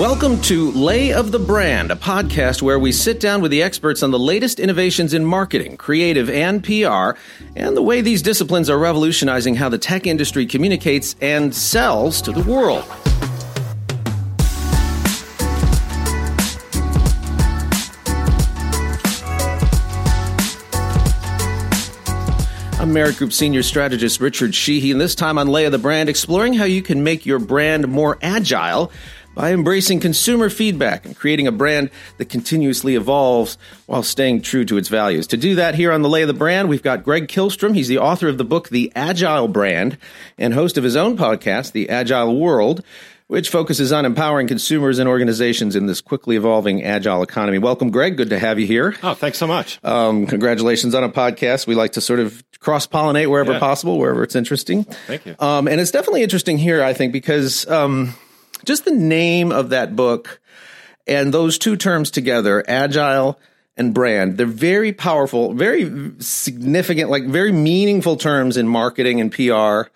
Welcome to Lay of the Brand, a podcast where we sit down with the experts on the latest innovations in marketing, creative, and PR, and the way these disciplines are revolutionizing how the tech industry communicates and sells to the world. I'm Merritt Group Senior Strategist Richard Sheehy, and this time on Lay of the Brand, exploring how you can make your brand more agile by embracing consumer feedback and creating a brand that continuously evolves while staying true to its values. To do that here on the Lay of the Brand, we've got Greg Kihlstrom. He's the author of the book The Agile Brand and host of his own podcast, The Agile World which focuses on empowering consumers and organizations in this quickly evolving agile economy. Welcome, Greg. Good to have you here. Oh, thanks so much. Um, congratulations on a podcast. We like to sort of cross pollinate wherever yeah. possible, wherever it's interesting. Thank you. Um, and it's definitely interesting here, I think, because um, just the name of that book and those two terms together, agile and brand, they're very powerful, very significant, like very meaningful terms in marketing and PR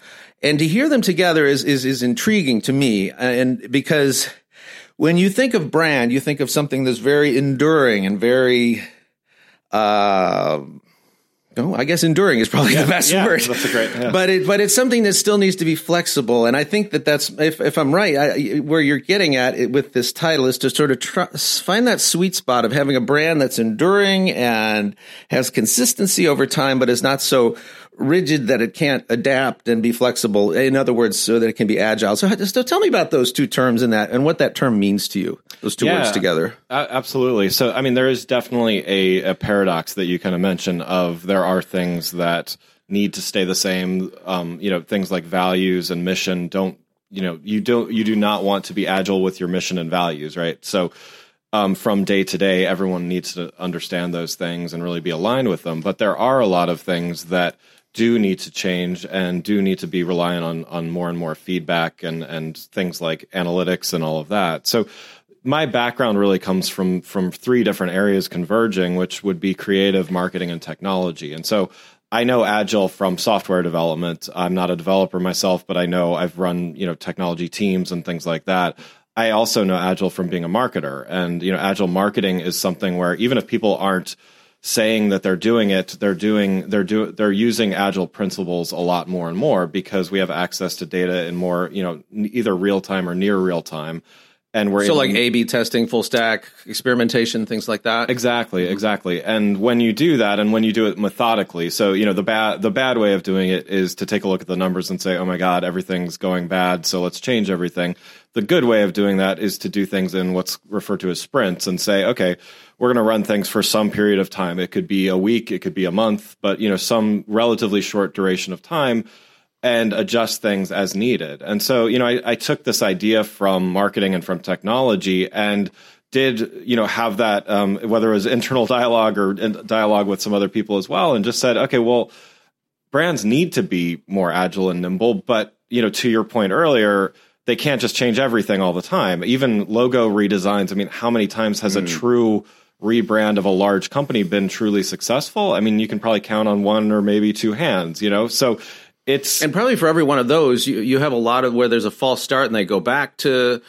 and to hear them together is is is intriguing to me, and because when you think of brand, you think of something that's very enduring and very. Uh, no, I guess enduring is probably yeah, the best yeah, word. That's a great, yeah. but it, but it's something that still needs to be flexible, and I think that that's if if I'm right, I, where you're getting at it with this title is to sort of try, find that sweet spot of having a brand that's enduring and has consistency over time, but is not so rigid that it can't adapt and be flexible. In other words, so that it can be agile. So, so tell me about those two terms and that and what that term means to you. Those two yeah, words together. absolutely. So, I mean, there is definitely a, a paradox that you kind of mention of there are things that need to stay the same. Um, you know, things like values and mission don't. You know, you don't. You do not want to be agile with your mission and values, right? So. Um, from day to day, everyone needs to understand those things and really be aligned with them. But there are a lot of things that do need to change and do need to be reliant on on more and more feedback and and things like analytics and all of that. So my background really comes from from three different areas converging, which would be creative, marketing, and technology. And so I know agile from software development. I'm not a developer myself, but I know I've run you know technology teams and things like that. I also know agile from being a marketer, and you know agile marketing is something where even if people aren't saying that they're doing it, they're doing they're do they're using agile principles a lot more and more because we have access to data in more you know either real time or near real time and we're so like A B testing, full stack experimentation, things like that. Exactly, exactly. And when you do that, and when you do it methodically, so you know the bad the bad way of doing it is to take a look at the numbers and say, oh my god, everything's going bad, so let's change everything. The good way of doing that is to do things in what's referred to as sprints and say, okay, we're going to run things for some period of time. It could be a week, it could be a month, but you know some relatively short duration of time and adjust things as needed. And so, you know, I, I, took this idea from marketing and from technology and did, you know, have that, um, whether it was internal dialogue or dialogue with some other people as well, and just said, okay, well, brands need to be more agile and nimble. But, you know, to your point earlier, they can't just change everything all the time. Even logo redesigns. I mean, how many times has mm. a true rebrand of a large company been truly successful? I mean, you can probably count on one or maybe two hands, you know? So it's and probably for every one of those, you you have a lot of where there's a false start and they go back to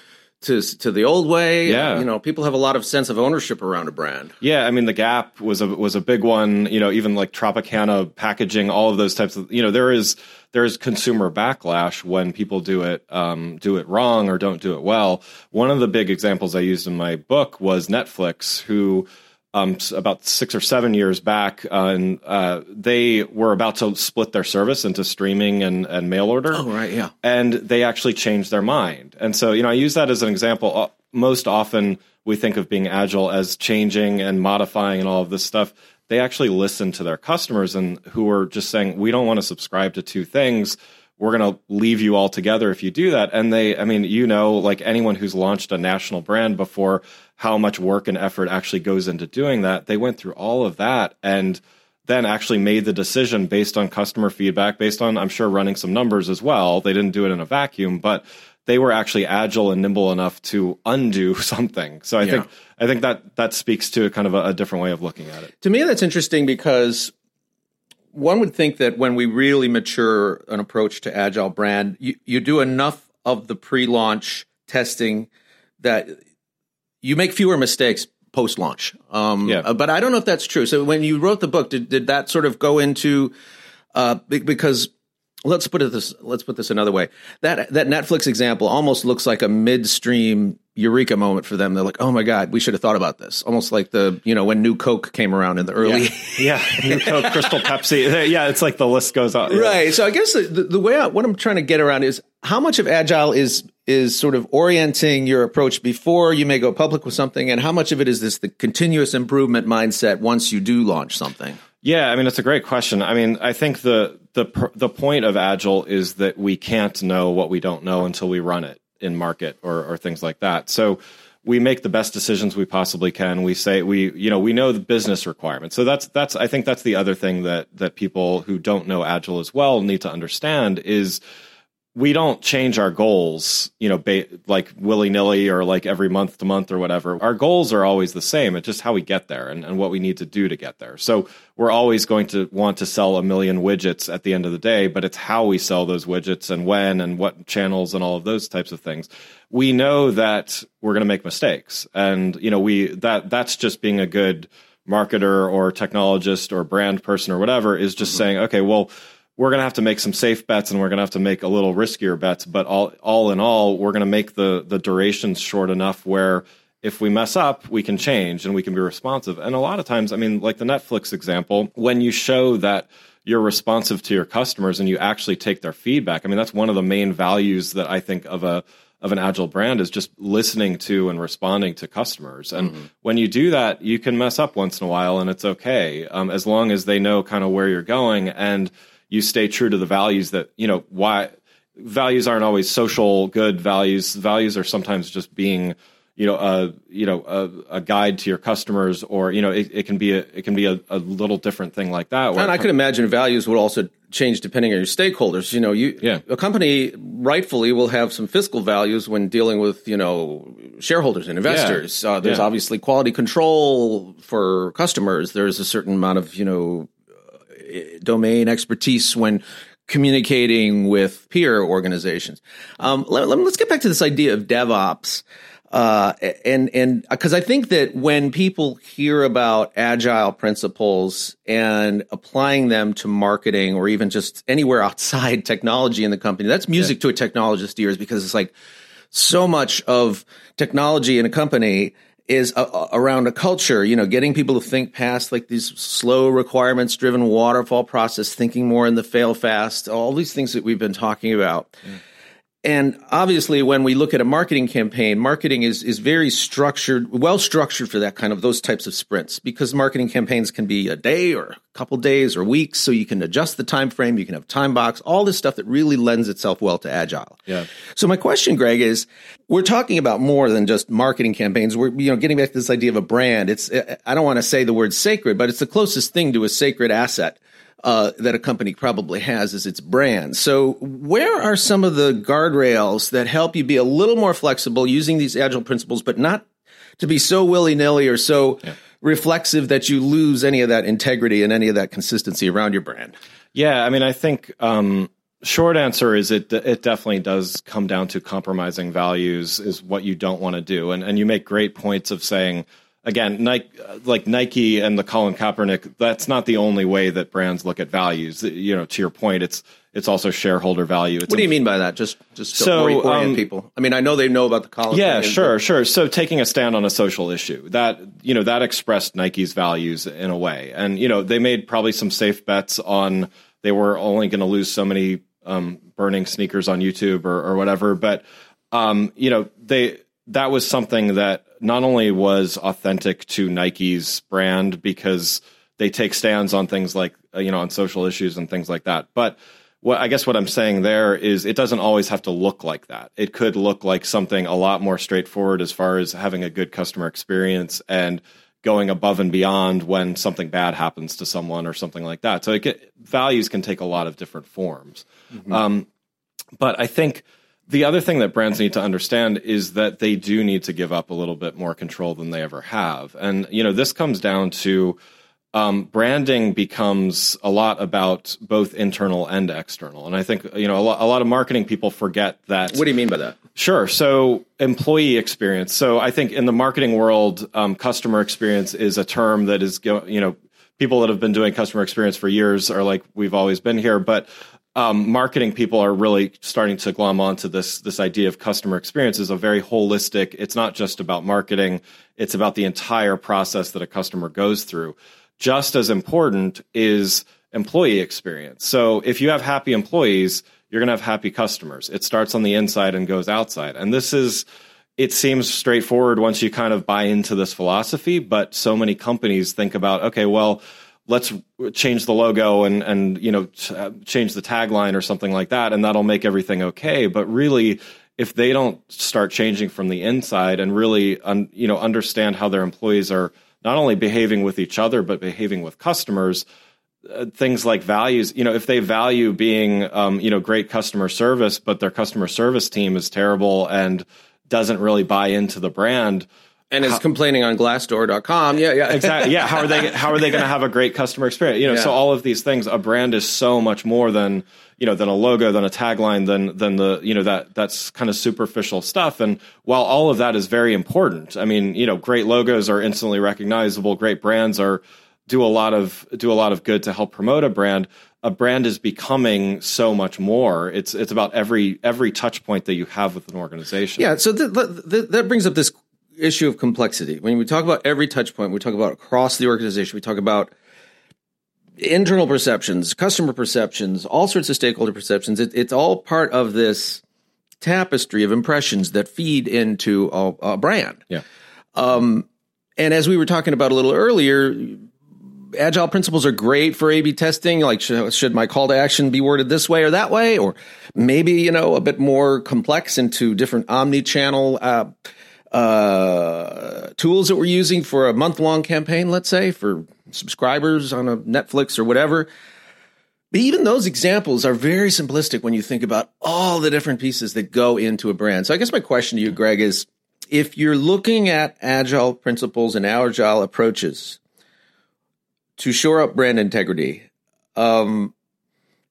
to to the old way. Yeah, you know, people have a lot of sense of ownership around a brand. Yeah, I mean, the Gap was a was a big one. You know, even like Tropicana packaging, all of those types of. You know, there is there is consumer backlash when people do it um, do it wrong or don't do it well. One of the big examples I used in my book was Netflix, who um, about six or seven years back, uh, and uh, they were about to split their service into streaming and, and mail order. Oh, right, yeah. And they actually changed their mind. And so, you know, I use that as an example. Uh, most often, we think of being agile as changing and modifying and all of this stuff. They actually listened to their customers and who were just saying, we don't want to subscribe to two things we're going to leave you all together if you do that. And they, I mean, you know, like anyone who's launched a national brand before, how much work and effort actually goes into doing that. They went through all of that and then actually made the decision based on customer feedback, based on, I'm sure, running some numbers as well. They didn't do it in a vacuum, but they were actually agile and nimble enough to undo something. So I yeah. think I think that that speaks to a kind of a, a different way of looking at it. To me, that's interesting because one would think that when we really mature an approach to agile brand, you, you do enough of the pre-launch testing that you make fewer mistakes post launch. Um, Yeah. uh, but I don't know if that's true. So when you wrote the book, did, did that sort of go into uh, because let's put it this let's put this another way that that Netflix example almost looks like a midstream eureka moment for them. They're like, oh my god, we should have thought about this. Almost like the you know when New Coke came around in the early. yeah, New Coke, Crystal Pepsi. Yeah, it's like the list goes on. Yeah. Right. So I guess the, the, the way I, what I'm trying to get around is how much of agile is is sort of orienting your approach before you may go public with something, and how much of it is this the continuous improvement mindset once you do launch something. Yeah, I mean it's a great question. I mean, I think the the the point of agile is that we can't know what we don't know until we run it in market or or things like that. So we make the best decisions we possibly can. We say we you know we know the business requirements. So that's that's I think that's the other thing that that people who don't know agile as well need to understand is we don't change our goals, you know, ba- like willy nilly or like every month to month or whatever. Our goals are always the same. It's just how we get there and, and what we need to do to get there. So we're always going to want to sell a million widgets at the end of the day, but it's how we sell those widgets and when and what channels and all of those types of things. We know that we're going to make mistakes. And, you know, we, that, that's just being a good marketer or technologist or brand person or whatever is just mm-hmm. saying, okay, well, we're going to have to make some safe bets and we're going to have to make a little riskier bets. But all, all in all, we're going to make the, the durations short enough where if we mess up, we can change and we can be responsive. And a lot of times, I mean, like the Netflix example, when you show that you're responsive to your customers and you actually take their feedback, I mean, that's one of the main values that I think of a, of an agile brand is just listening to and responding to customers. And Mm-hmm. when you do that, you can mess up once in a while and it's okay. Um, as long as they know kind of where you're going and you stay true to the values that, you know, why values aren't always social good values. Values are sometimes just being, you know, a, you know, a, a guide to your customers or, you know, it, it can be a, it can be a, a little different thing like that. And I could imagine values would also change depending on your stakeholders. You know, you Yeah. a company rightfully will have some fiscal values when dealing with you know shareholders and investors. Uh, there's Yeah. obviously quality control for customers. There's a certain amount of you know domain expertise when communicating with peer organizations. Um, let, let, us get back to this idea of DevOps. Uh, and and because I think that when people hear about agile principles and applying them to marketing or even just anywhere outside technology in the company, that's music to a technologist's ears because it's like so much of technology in a company is a, around a culture, you know, getting people to think past like these slow requirements driven waterfall process, thinking more in the fail fast, all these things that we've been talking about. Mm. And obviously, when we look at a marketing campaign, marketing is is very structured, well structured for that kind of those types of sprints because marketing campaigns can be a day or a couple days or weeks, so you can adjust the time frame, you can have time box, all this stuff that really lends itself well to agile. Yeah. So my question, Greg, is we're talking about more than just marketing campaigns. We're you know getting back to this idea of a brand. It's I don't want to say the word sacred, but it's the closest thing to a sacred asset uh, that a company probably has is its brand. So, where are some of the guardrails that help you be a little more flexible using these agile principles, but not to be so willy nilly or so reflexive that you lose any of that integrity and any of that consistency around your brand? Yeah, I mean, I think um, short answer is it it definitely does come down to compromising values is what you don't want to do, and and you make great points of saying again, Nike like Nike and the Colin Kaepernick. That's not the only way that brands look at values. You know, to your point, it's it's also shareholder value. It's What do you mean by that? Just just So, orient um, people. I mean, I know they know about the Colin. Yeah, sure, sure. So taking a stand on a social issue that you know that expressed Nike's values in a way, and you know they made probably some safe bets on they were only going to lose so many um, burning sneakers on YouTube or, or whatever, but um, you know they that was something that not only was authentic to Nike's brand because they take stands on things like uh, you know on social issues and things like that, but what I guess what I'm saying there is it doesn't always have to look like that. It could look like something a lot more straightforward as far as having a good customer experience and going above and beyond when something bad happens to someone or something like that. So it get, values can take a lot of different forms. Um, but I think the other thing that brands need to understand is that they do need to give up a little bit more control than they ever have. And, you know, this comes down to um, branding becomes a lot about both internal and external. And I think you know a lot, a lot of marketing people forget that. What do you mean by that? Sure. So employee experience. So I think in the marketing world, um, customer experience is a term that is you know people that have been doing customer experience for years are like we've always been here, but um, marketing people are really starting to glom onto this this idea of customer experience is a very holistic. It's not just about marketing; it's about the entire process that a customer goes through just as important is employee experience. So if you have happy employees, you're going to have happy customers. It starts on the inside and goes outside. And this is, it seems straightforward once you kind of buy into this philosophy, but so many companies think about, okay, well, let's change the logo and, and, you know, change the tagline or something like that. And that'll make everything okay. But really, if they don't start changing from the inside and really, un, you know, understand how their employees are not only behaving with each other but behaving with customers uh, things like values you know if they value being um, you know great customer service but their customer service team is terrible and doesn't really buy into the brand and is how, complaining on glassdoor.com yeah yeah. Exactly. Yeah how are they how are they going to have a great customer experience? You know yeah. so all of these things a brand is so much more than you know than a logo than a tagline than than the you know that that's kind of superficial stuff. And while all of that is very important i mean you know great logos are instantly recognizable. Great brands are do a lot of do a lot of good to help promote a brand. A brand is becoming so much more. It's it's about every every touch point that you have with an organization. Yeah so th- th- that brings up this issue of complexity when we talk about every touch point we talk about across the organization we talk about internal perceptions, customer perceptions, all sorts of stakeholder perceptions. It, it's all part of this tapestry of impressions that feed into a, a brand. Yeah. Um, and as we were talking about a little earlier, agile principles are great for A/B testing. Like, should, should my call to action be worded this way or that way, or maybe you know a bit more complex into different omni-channel uh, uh, tools that we're using for a month-long campaign. Let's say for subscribers on a Netflix or whatever. But even those examples are very simplistic when you think about all the different pieces that go into a brand. So I guess my question to you, Greg, is if you're looking at agile principles and agile approaches to shore up brand integrity, um,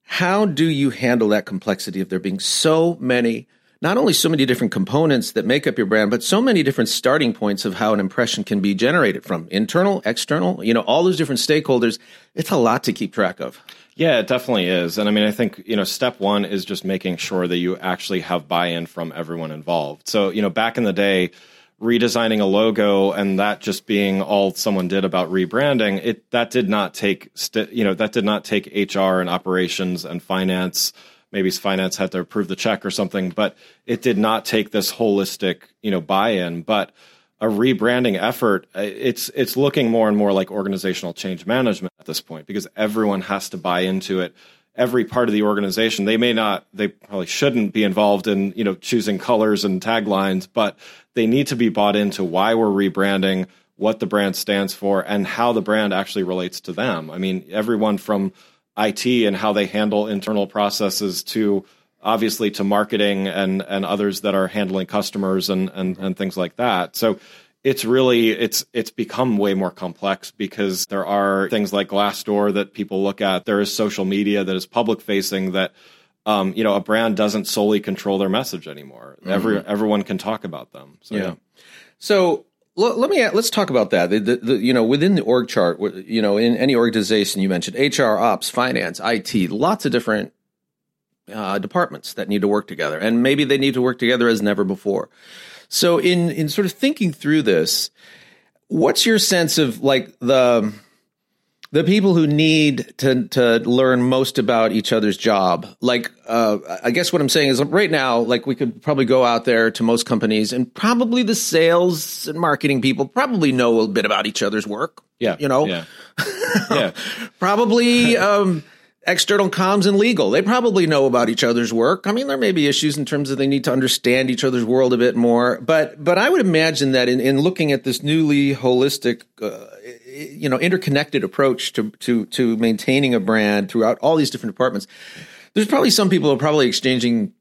how do you handle that complexity of there being so many not only so many different components that make up your brand, but so many different starting points of how an impression can be generated from internal, external, you know, all those different stakeholders. It's a lot to keep track of. Yeah, it definitely is. And I mean, I think, you know, step one is just making sure that you actually have buy in from everyone involved. So, you know, back in the day, redesigning a logo and that just being all someone did about rebranding it that did not take st- you know that did not take hr and operations and finance maybe finance had to approve the check or something, but it did not take this holistic, you know, buy-in. But a rebranding effort, uh, it's it's looking more and more like organizational change management at this point because everyone has to buy into it. Every part of the organization, they may not, they probably shouldn't be involved in, you know, choosing colors and taglines, but they need to be bought into why we're rebranding, what the brand stands for, and how the brand actually relates to them. I mean, everyone from IT and how they handle internal processes to obviously to marketing and and others that are handling customers and and, and things like that. So it's really it's it's become way more complex because there are things like Glassdoor that people look at. There is social media that is public facing that um, you know a brand doesn't solely control their message anymore. Mm-hmm. Every everyone can talk about them. So yeah. yeah. So let me let's talk about that. The, the, the, you know, within the org chart, you know, in any organization, you mentioned HR, ops, finance, IT, lots of different uh, departments that need to work together, and maybe they need to work together as never before. So, in in sort of thinking through this, what's your sense of like the the people who need to to learn most about each other's job. Like uh, i guess what i'm saying is right now like we could probably go out there to most companies and probably the sales and marketing people probably know a bit about each other's work yeah. you know? Yeah, yeah. probably um, external comms and legal. They probably know about each other's work. I mean there may be issues in terms of they need to understand each other's world a bit more but but i would imagine that in, in looking at this newly holistic uh, you know interconnected approach to to to maintaining a brand throughout all these different departments there's probably some people who are probably exchanging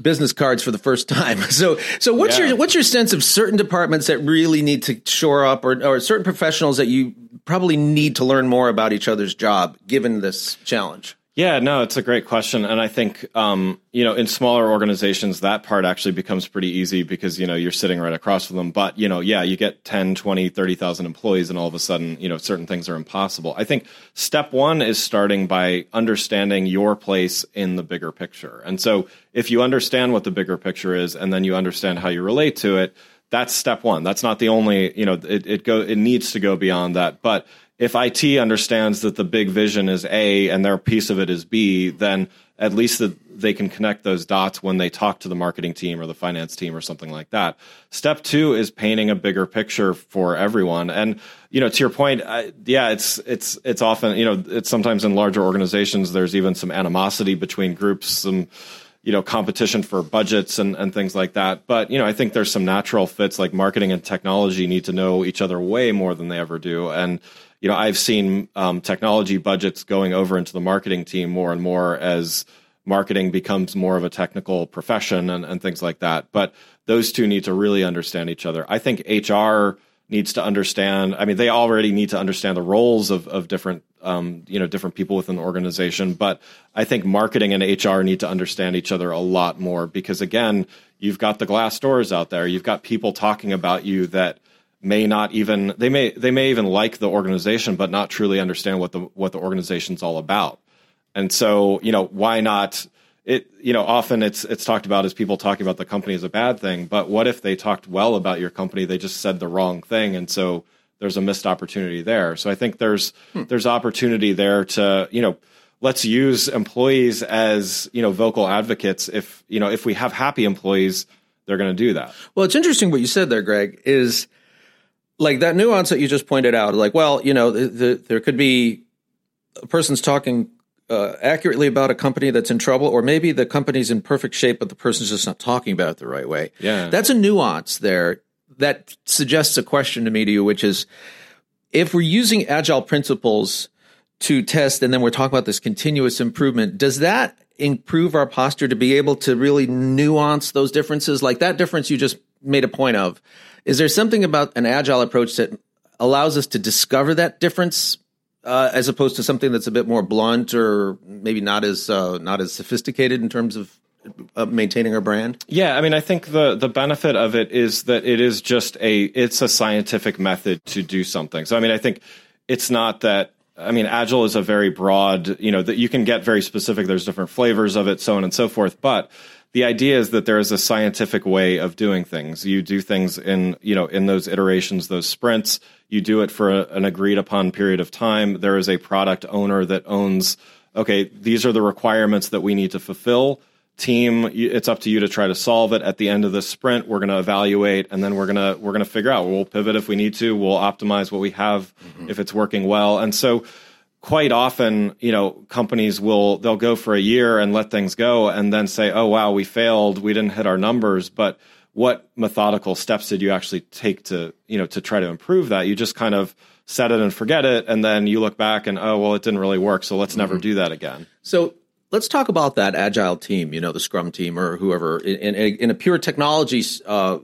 business cards for the first time. So, so what's yeah. your what's your sense of certain departments that really need to shore up, or or certain professionals that you probably need to learn more about each other's job given this challenge? Yeah, no, it's a great question. And I think, um, you know, in smaller organizations, that part actually becomes pretty easy because, you know, you're sitting right across from them. But, you know, yeah, you get 10, 20, 30,000 employees and all of a sudden, you know, certain things are impossible. I think step one is starting by understanding your place in the bigger picture. And so if you understand what the bigger picture is and then you understand how you relate to it, that's step one. That's not the only, you know, it, it go, it needs to go beyond that. But if IT understands that the big vision is A and their piece of it is B, then at least the, they can connect those dots when they talk to the marketing team or the finance team or something like that. Step two is painting a bigger picture for everyone. And you know, to your point, I, yeah, it's it's it's often you know it's sometimes in larger organizations there's even some animosity between groups, some you know competition for budgets and, and things like that but you know i think there's some natural fits like marketing and technology need to know each other way more than they ever do and you know, I've seen um, technology budgets going over into the marketing team more and more as marketing becomes more of a technical profession and, and things like that. But those two need to really understand each other. I think HR needs to understand. I mean, they already need to understand the roles of of different um, you know different people within the organization. But I think marketing and HR need to understand each other a lot more because again, you've got the glass doors out there. You've got people talking about you that may not even they may they may even like the organization but not truly understand what the what the organization's all about and so you know why not it you know often it's it's talked about as people talking about the company as a bad thing but what if they talked well about your company? They just said the wrong thing and so there's a missed opportunity there. So i think there's hmm. there's opportunity there to you know let's use employees as you know vocal advocates. If you know if we have happy employees they're going to do that. Well it's interesting what you said there greg is like that nuance that you just pointed out, like, well, you know, the, the, there could be a person's talking uh, accurately about a company that's in trouble, or maybe the company's in perfect shape, but the person's just not talking about it the right way. Yeah. That's a nuance there that suggests a question to me to you, which is if we're using agile principles to test and then we're talking about this continuous improvement, does that improve our posture to be able to really nuance those differences? Like that difference you just made a point of is there something about an agile approach that allows us to discover that difference uh, as opposed to something that's a bit more blunt or maybe not as uh, not as sophisticated in terms of uh, maintaining our brand? Yeah, I mean, I think the the benefit of it is that it is just a it's a scientific method to do something. So I mean, I think it's not that I mean, agile is a very broad, you know, that you can get very specific. There's different flavors of it, so on and so forth. But the idea is that there is a scientific way of doing things. You do things in, you know, in those iterations, those sprints. You do it for a, an agreed upon period of time. There is a product owner that owns, okay, these are the requirements that we need to fulfill. Team, it's up to you to try to solve it. At the end of the sprint, we're going to evaluate, and then we're gonna we're gonna figure out. We'll pivot if we need to. We'll optimize what we have mm-hmm. if it's working well. And so, quite often, you know, companies will they'll go for a year and let things go and then say, "Oh wow, we failed. We didn't hit our numbers." But what methodical steps did you actually take to, you know, to try to improve that? You just kind of set it and forget it and then you look back and, "Oh, well, it didn't really work, so let's mm-hmm. never do that again." So, let's talk about that agile team, you know, the Scrum team or whoever in, in, in a pure technology uh,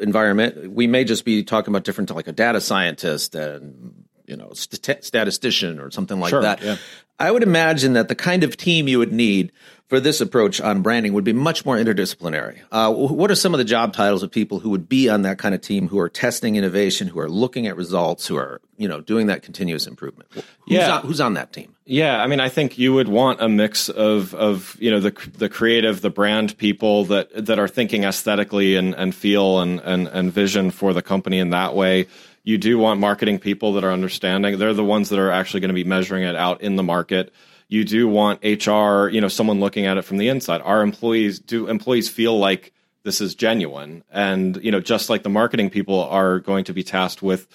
environment. We may just be talking about different, like a data scientist and you know st- statistician or something like sure, that. Yeah. I would imagine that the kind of team you would need for this approach on branding would be much more interdisciplinary. Uh, what are some of the job titles of people who would be on that kind of team who are testing innovation, who are looking at results, who are you know doing that continuous improvement? Who's yeah, on, who's on that team? Yeah, I mean, I think you would want a mix of of you know the the creative, the brand people that that are thinking aesthetically and and feel and and and vision for the company in that way you do want marketing people that are understanding. They're the ones that are actually going to be measuring it out in the market. You do want HR, you know, someone looking at it from the inside. Our employees do employees feel like this is genuine, and you know, just like the marketing people are going to be tasked with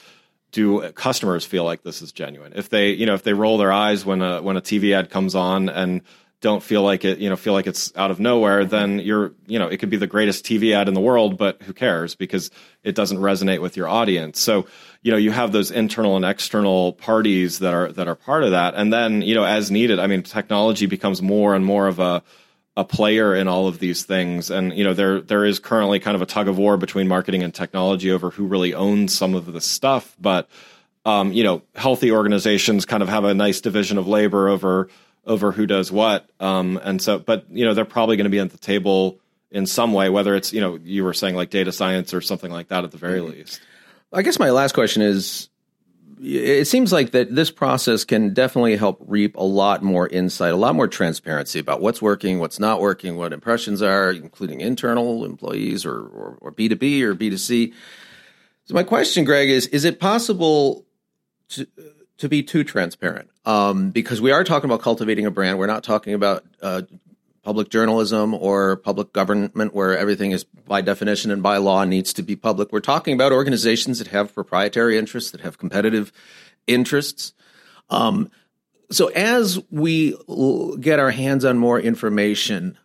do customers feel like this is genuine? If they, you know, if they roll their eyes when a when a TV ad comes on and don't feel like it, you know, feel like it's out of nowhere, then you're, you know, it could be the greatest TV ad in the world, but who cares because it doesn't resonate with your audience. So, you know, you have those internal and external parties that are that are part of that, and then you know, as needed. I mean, technology becomes more and more of a a player in all of these things, and you know, there there is currently kind of a tug of war between marketing and technology over who really owns some of the stuff, but um, you know, healthy organizations kind of have a nice division of labor over over who does what. Um, and so, but you know, they're probably going to be at the table in some way, whether it's you know you were saying like data science or something like that at the very mm-hmm. least. I guess my last question is it seems like that this process can definitely help reap a lot more insight, a lot more transparency about what's working, what's not working, what impressions are, including internal employees or, or, or B2B or B2C. So my question, Greg, is, is it possible to, to be too transparent? Um, because we are talking about cultivating a brand. We're not talking about uh, public journalism or public government where everything is by definition and by law needs to be public. We're talking about organizations that have proprietary interests, that have competitive interests. Um, so as we get our hands on more information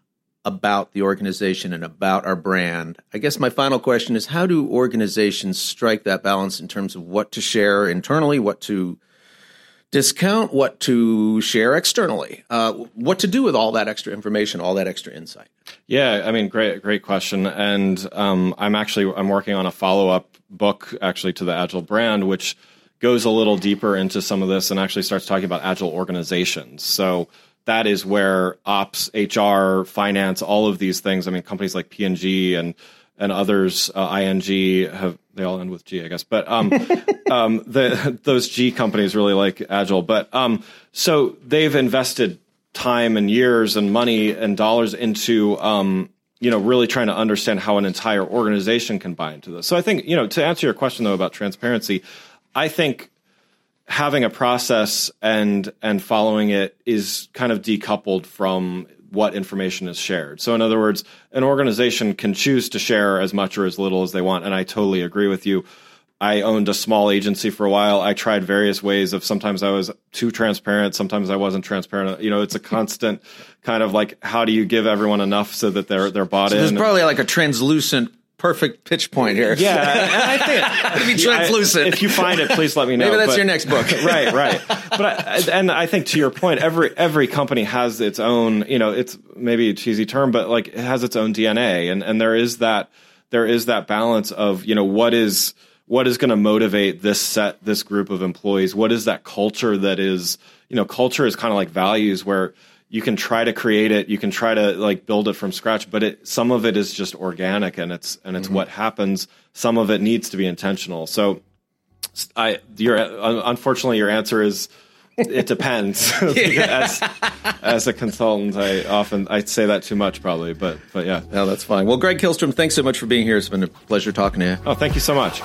about the organization and about our brand, I guess my final question is how do organizations strike that balance in terms of what to share internally, what to discount, what to share externally, uh, what to do with all that extra information, all that extra insight. Yeah, I mean, great, great question. And um, I'm actually I'm working on a follow up book actually to the Agile brand, which goes a little deeper into some of this and actually starts talking about agile organizations. So that is where ops, HR, finance, all of these things. I mean, companies like P&G and and others, uh, ING have they all end with G, I guess. But um, um, the, those G companies really like Agile. But um, so they've invested time and years and money and dollars into um, you know really trying to understand how an entire organization can buy into this. So I think you know to answer your question though about transparency, I think having a process and and following it is kind of decoupled from what information is shared. So, in other words, an organization can choose to share as much or as little as they want. And I totally agree with you. I owned a small agency for a while. I tried various ways of sometimes I was too transparent, sometimes I wasn't transparent. You know, it's a constant kind of like how do you give everyone enough so that they're they're bought so in. There's probably like a translucent perfect pitch point here. Yeah, I think be translucent. I, if you find it, please let me know. Maybe that's but, your next book. right, right. But I, and I think to your point, every every company has its own. You know, it's maybe a cheesy term, but like it has its own DNA, and and there is that there is that balance of you know what is what is going to motivate this set this group of employees. What is that culture that is you know culture is kind of like values where you can try to create it you can try to like build it from scratch but it some of it is just organic and it's and it's mm-hmm. what happens. Some of it needs to be intentional. So i your unfortunately your answer is it depends. As, as a consultant i often i say that too much probably but but yeah. No that's fine. Well greg kihlstrom thanks so much for being here. It's been a pleasure talking to you. Oh thank you so much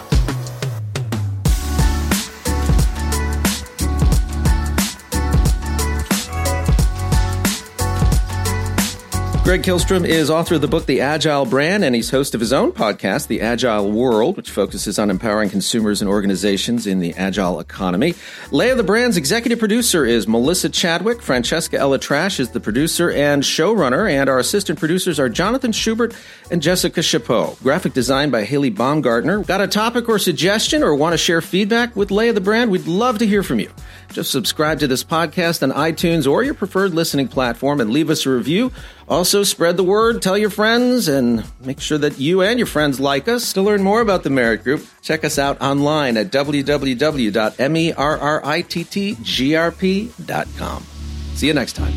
Greg Kihlstrom is author of the book The Agile Brand, and he's host of his own podcast, The Agile World, which focuses on empowering consumers and organizations in the agile economy. Lay of the Brand's executive producer is Melissa Chadwick. Francesca Ella Trash is the producer and showrunner, and our assistant producers are Jonathan Schubert and Jessica Chapeau. Graphic design by Haley Baumgartner. Got a topic or suggestion or want to share feedback with Lay of the Brand? We'd love to hear from you. Just subscribe to this podcast on iTunes or your preferred listening platform and leave us a review. Also, spread the word, tell your friends, and make sure that you and your friends like us. To learn more about the Merritt Group, check us out online at www.merrittgrp.com. See you next time.